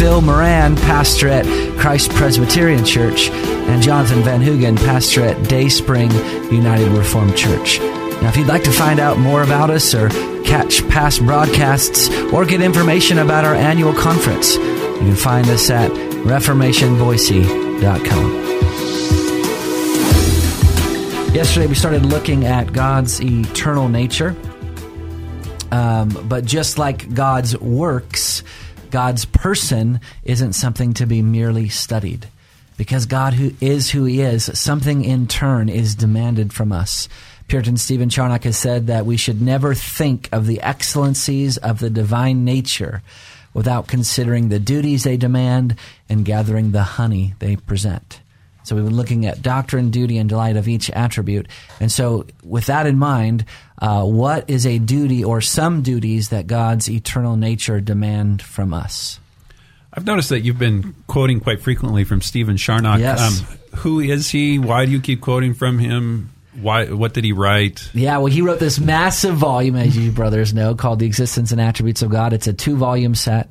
Phil Moran, pastor at Christ Presbyterian Church, and Jonathan Van Hoogen, pastor at Day Spring United Reformed Church. Now, if you'd like to find out more about us or catch past broadcasts or get information about our annual conference, you can find us at reformationboise.com. Yesterday, we started looking at God's eternal nature. Um, but just like God's works, God's person isn't something to be merely studied. Because God who is who he is, something in turn is demanded from us. Puritan Stephen Charnock has said that we should never think of the excellencies of the divine nature without considering the duties they demand and gathering the honey they present. So we've been looking at doctrine, duty, and delight of each attribute. And so, with that in mind, uh, what is a duty or some duties that God's eternal nature demand from us? I've noticed that you've been quoting quite frequently from Stephen Charnock. Yes. Um, who is he? Why do you keep quoting from him? Why? What did he write? Yeah, well, he wrote this massive volume, as you brothers know, called "The Existence and Attributes of God." It's a two-volume set,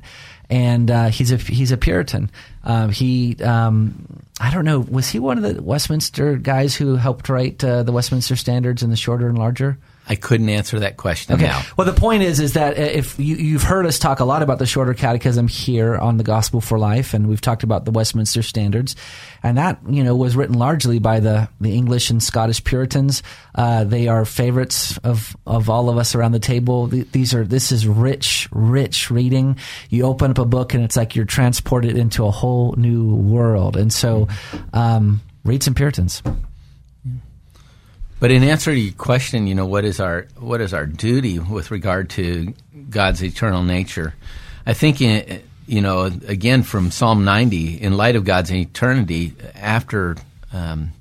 and uh, he's a he's a Puritan. Um, he, um, I don't know, was he one of the Westminster guys who helped write uh, the Westminster Standards in the shorter and larger? I couldn't answer that question Okay. now. Well, the point is, is that if you, you've heard us talk a lot about the shorter catechism here on the Gospel for Life, and we've talked about the Westminster Standards, and that you know was written largely by the the English and Scottish Puritans. Uh, they are favorites of of all of us around the table. These are this is rich, rich reading. You open up a book, and it's like you're transported into a whole new world. And so, um, read some Puritans. But in answer to your question, you know, what is our what is our duty with regard to God's eternal nature? I think, in, you know, again from Psalm 90, in light of God's eternity, after um,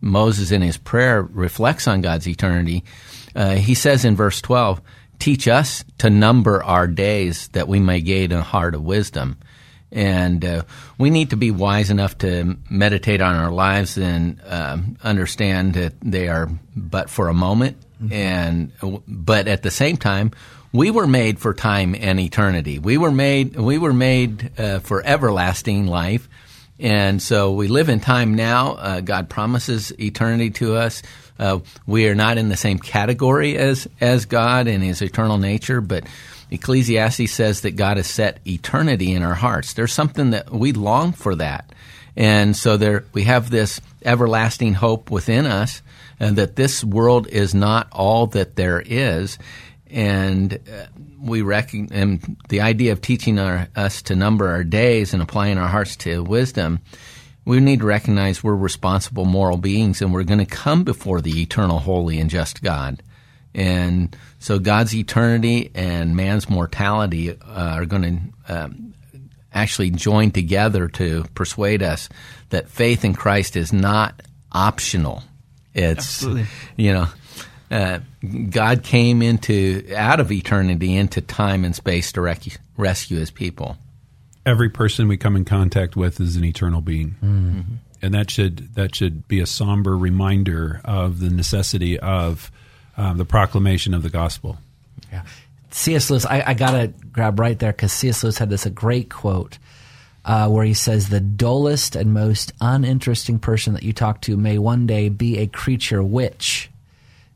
Moses in his prayer reflects on God's eternity, uh, he says in verse 12, "Teach us to number our days, that we may gain a heart of wisdom." And uh, we need to be wise enough to meditate on our lives and um, understand that they are but for a moment. And but at the same time, we were made for time and eternity. We were made. We were made uh, for everlasting life. And so we live in time now. Uh, God promises eternity to us. Uh, we are not in the same category as as God and His eternal nature, but Ecclesiastes says that God has set eternity in our hearts. There's something that we long for that, and so there we have this everlasting hope within us, and that this world is not all that there is, and uh, we reckon and the idea of teaching our, us to number our days and applying our hearts to wisdom we need to recognize we're responsible moral beings and we're going to come before the eternal holy and just god and so god's eternity and man's mortality uh, are going to um, actually join together to persuade us that faith in christ is not optional it's Absolutely. you know uh, God came into out of eternity into time and space to rec- rescue His people. Every person we come in contact with is an eternal being, and that should that should be a somber reminder of the necessity of um, the proclamation of the gospel. Yeah. C.S. Lewis, I, I got to grab right there because C.S. Lewis had this a great quote uh, where he says, The dullest and most uninteresting person that you talk to may one day be a creature which,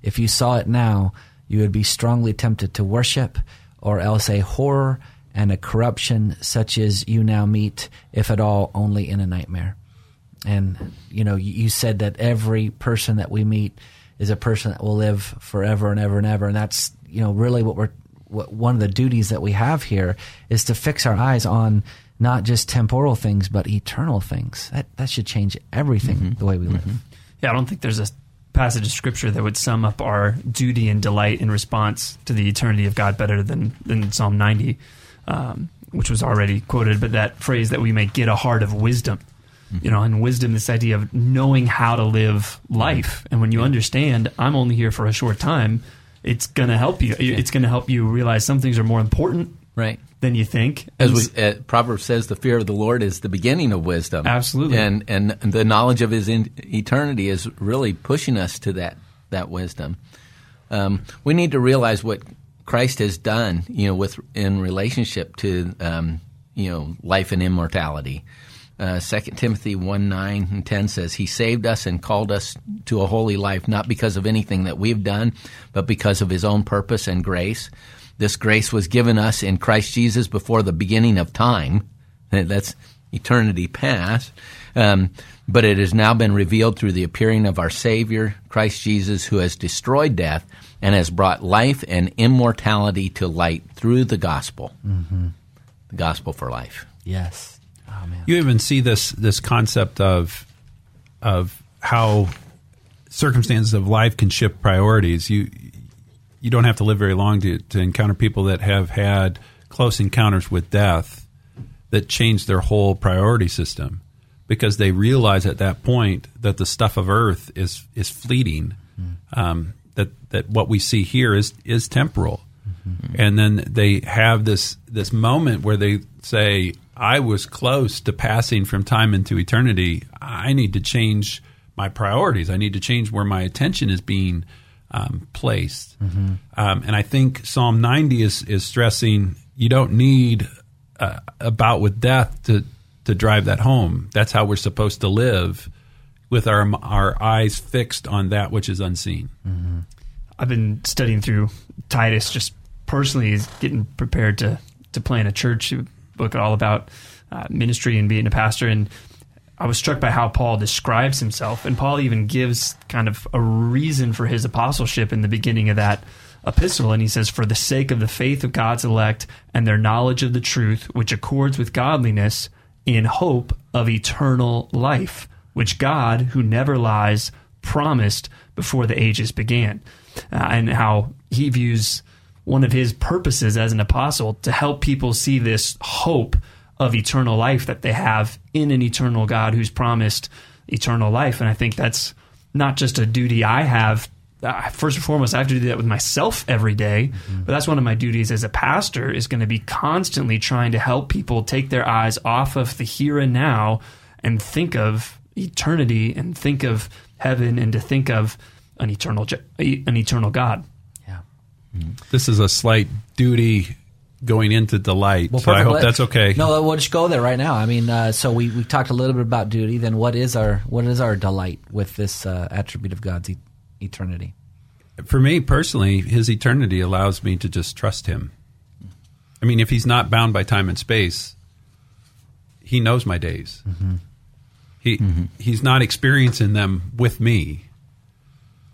if you saw it now, you would be strongly tempted to worship, or else a horror and a corruption such as you now meet, if at all, only in a nightmare. And, you know, you, you said that every person that we meet is a person that will live forever and ever and ever. And that's, you know, really what we're, what, one of the duties that we have here is to fix our eyes on not just temporal things, but eternal things. That, that should change everything the way we live. Yeah, I don't think there's a passage of scripture that would sum up our duty and delight in response to the eternity of God better than, than Psalm 90, um, which was already quoted. But that phrase that we may get a heart of wisdom. You know, and wisdom, this idea of knowing how to live life. And when you understand, I'm only here for a short time, it's going to help you. It's going to help you realize some things are more important Right. than you think. As we, uh, Proverbs says, the fear of the Lord is the beginning of wisdom. Absolutely. and and the knowledge of His in, eternity is really pushing us to that that wisdom. Um, we need to realize what Christ has done, you know, with in relationship to um, you know life and immortality. Uh, 2 Timothy 1 9 and 10 says, He saved us and called us to a holy life, not because of anything that we've done, but because of His own purpose and grace. This grace was given us in Christ Jesus before the beginning of time. That's eternity past. Um, but it has now been revealed through the appearing of our Savior, Christ Jesus, who has destroyed death and has brought life and immortality to light through the gospel. Mm-hmm. The gospel for life. Yes. Oh. You even see this this concept of of how circumstances of life can shift priorities. You you don't have to live very long to, to encounter people that have had close encounters with death that change their whole priority system because they realize at that point that the stuff of earth is is fleeting. Um, that that what we see here is is temporal, and then they have this this moment where they say, "I was close to passing from time into eternity. I need to change my priorities. I need to change where my attention is being um, placed." Um, and I think Psalm ninety is is stressing you don't need uh, a bout with death to to drive that home. That's how we're supposed to live with our our eyes fixed on that which is unseen. I've been studying through Titus just personally is getting prepared to to plan a church book all about uh, ministry and being a pastor. And I was struck by how Paul describes himself. And Paul even gives kind of a reason for his apostleship in the beginning of that epistle. And he says for the sake of the faith of God's elect and their knowledge of the truth which accords with godliness in hope of eternal life which God who never lies promised before the ages began. Uh, and how he views one of his purposes as an apostle to help people see this hope of eternal life that they have in an eternal God who's promised eternal life. And I think that's not just a duty I have. First and foremost, I have to do that with myself every day, mm-hmm. But that's one of my duties as a pastor is going to be constantly trying to help people take their eyes off of the here and now and think of eternity and think of heaven and to think of an eternal an eternal God. This is a slight duty going into delight. so I hope that's okay. No, we'll just go there right now. I mean, uh, so we we talked a little bit about duty. Then what is our what is our delight with this uh, attribute of God's e- eternity? For me personally, his eternity allows me to just trust him. I mean, if he's not bound by time and space, he knows my days. He he's not experiencing them with me.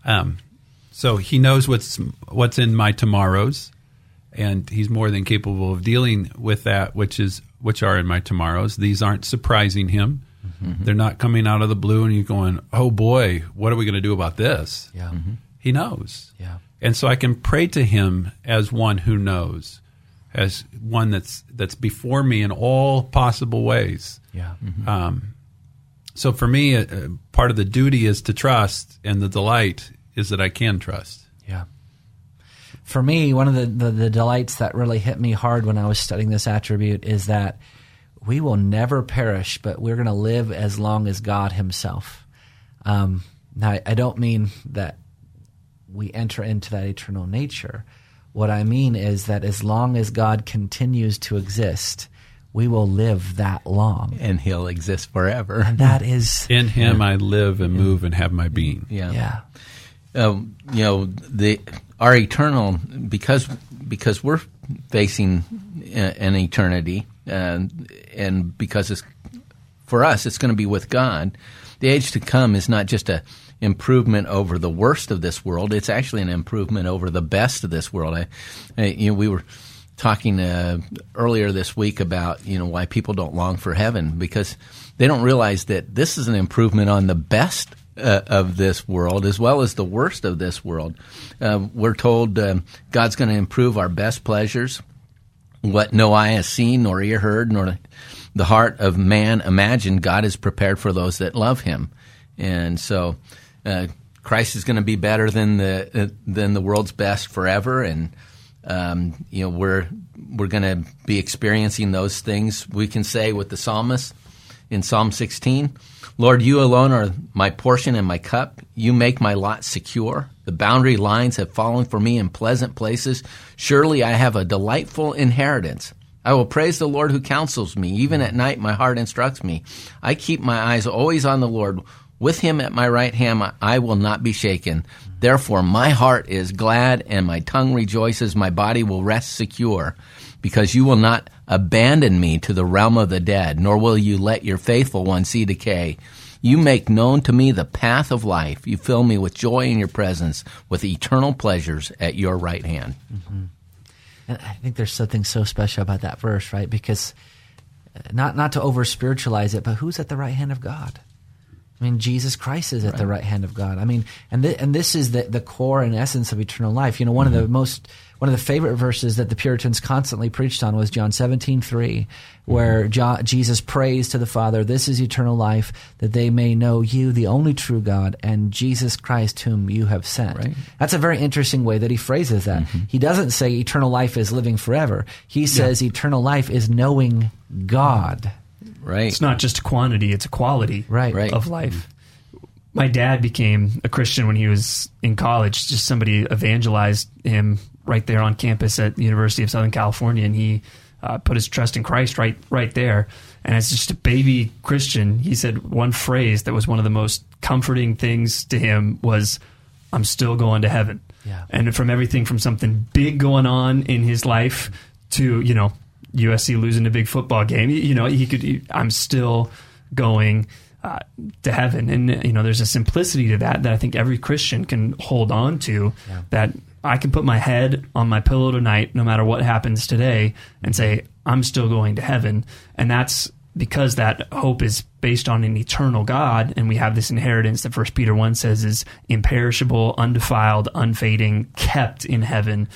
Um, so he knows what's what's in my tomorrows, and he's more than capable of dealing with that which is which are in my tomorrows. These aren't surprising him. They're not coming out of the blue, and he's going, "Oh boy, what are we going to do about this?" Yeah. He knows. Yeah. And so I can pray to him as one who knows, as one that's that's before me in all possible ways. Yeah. Um, so for me, uh, uh, part of the duty is to trust, and the delight is that I can trust. Yeah. For me, one of the, the, the delights that really hit me hard when I was studying this attribute is that we will never perish, but we're going to live as long as God Himself. Um, now, I- I don't mean that we enter into that eternal nature. What I mean is that as long as God continues to exist, we will live that long. And he'll exist forever. And that is, In Him I live and move and have my being. Yeah. yeah, um, you know the our eternal because because we're facing an eternity and and because it's for us it's going to be with God. The age to come is not just a improvement over the worst of this world it's actually an improvement over the best of this world. I, I you know we were talking uh, earlier this week about you know why people don't long for heaven because they don't realize that this is an improvement on the best uh, of this world as well as the worst of this world. Uh, we're told um God's going to improve our best pleasures, what no eye has seen nor ear heard nor the heart of man imagined. God is prepared for those that love Him, and so uh, Christ is going to be better than the uh, than the world's best forever, and um, you know we're we're going to be experiencing those things. We can say with the psalmist in Psalm 16, Lord, you alone are my portion and my cup. You make my lot secure. The boundary lines have fallen for me in pleasant places. Surely I have a delightful inheritance. I will praise the Lord who counsels me. Even at night, my heart instructs me. I keep my eyes always on the Lord. With him at my right hand, I will not be shaken. Therefore, my heart is glad and my tongue rejoices. My body will rest secure because you will not abandon me to the realm of the dead, nor will you let your faithful one see decay. You make known to me the path of life. You fill me with joy in your presence, with eternal pleasures at your right hand. Mm-hmm. And I think there's something so special about that verse, right? Because uh, not not to over spiritualize it, but who's at the right hand of God? I mean, Jesus Christ is at right. the right hand of God. I mean, and th- and this is the the core and essence of eternal life. You know, one mm-hmm. of the mm-hmm. most one of the favorite verses that the Puritans constantly preached on was John 17, 3, where mm-hmm. John, Jesus prays to the Father, This is eternal life, that they may know you, the only true God, and Jesus Christ, whom you have sent. Right. That's a very interesting way that he phrases that. Mm-hmm. He doesn't say eternal life is living forever. He says yeah. eternal life is knowing God. Right. It's not just a quantity, it's a quality right. Right. of life. My dad became a Christian when he was in college. Just somebody evangelized him right there on campus at the University of Southern California, and he uh, put his trust in Christ right right there. And as just a baby Christian, he said one phrase that was one of the most comforting things to him was, "I'm still going to heaven." Yeah. And from everything from something big going on in his life to you know USC losing a big football game, you know he could. I'm still going. Uh, to heaven, and you know, there's a simplicity to that that I think every Christian can hold on to. Yeah. That I can put my head on my pillow tonight, no matter what happens today, and say, I'm still going to heaven. And that's because that hope is based on an eternal God, and we have this inheritance that First Peter 1 says is imperishable, undefiled, unfading, kept in heaven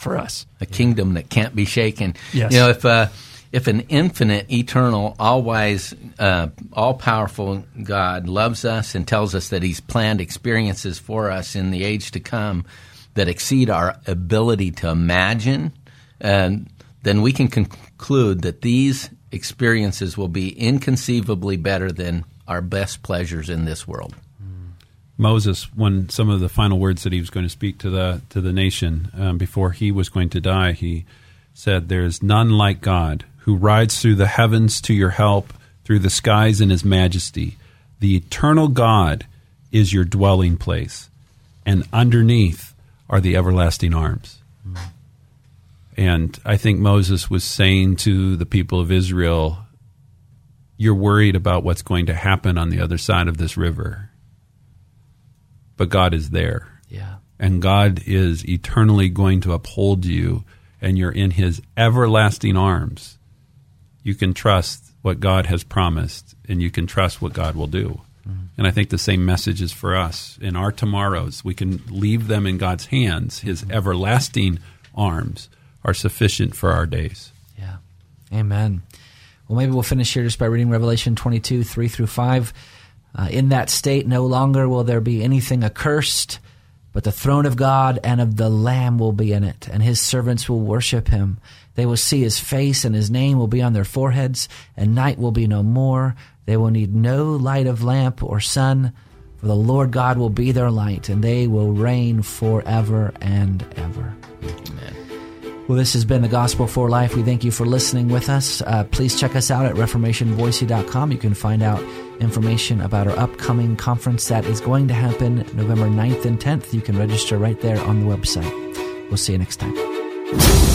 for us. A kingdom that can't be shaken. Yes. You know, if. Uh, if an infinite, eternal, all wise, uh, all powerful God loves us and tells us that He's planned experiences for us in the age to come, that exceed our ability to imagine, and then we can conclude that these experiences will be inconceivably better than our best pleasures in this world. Moses, when some of the final words that he was going to speak to the to the nation um, before he was going to die, he said, "There is none like God who rides through the heavens to your help, through the skies in His majesty. The eternal God is your dwelling place, and underneath are the everlasting arms. And I think Moses was saying to the people of Israel, You're worried about what's going to happen on the other side of this river. But God is there. Yeah. And God is eternally going to uphold you, and you're in his everlasting arms. You can trust what God has promised, and you can trust what God will do. Mm-hmm. And I think the same message is for us. In our tomorrows, we can leave them in God's hands. His mm-hmm. everlasting arms are sufficient for our days. Yeah. Amen. Well, maybe we'll finish here just by reading Revelation 22, 3 through 5. Uh, in that state, no longer will there be anything accursed, but the throne of God and of the Lamb will be in it, and his servants will worship him. They will see his face, and his name will be on their foreheads, and night will be no more. They will need no light of lamp or sun, for the Lord God will be their light, and they will reign forever and ever. Amen. Well, this has been the Gospel for Life. We thank you for listening with us. Uh, please check us out at ReformationBoise.com. You can find out information about our upcoming conference that is going to happen November 9th and 10th. You can register right there on the website. We'll see you next time.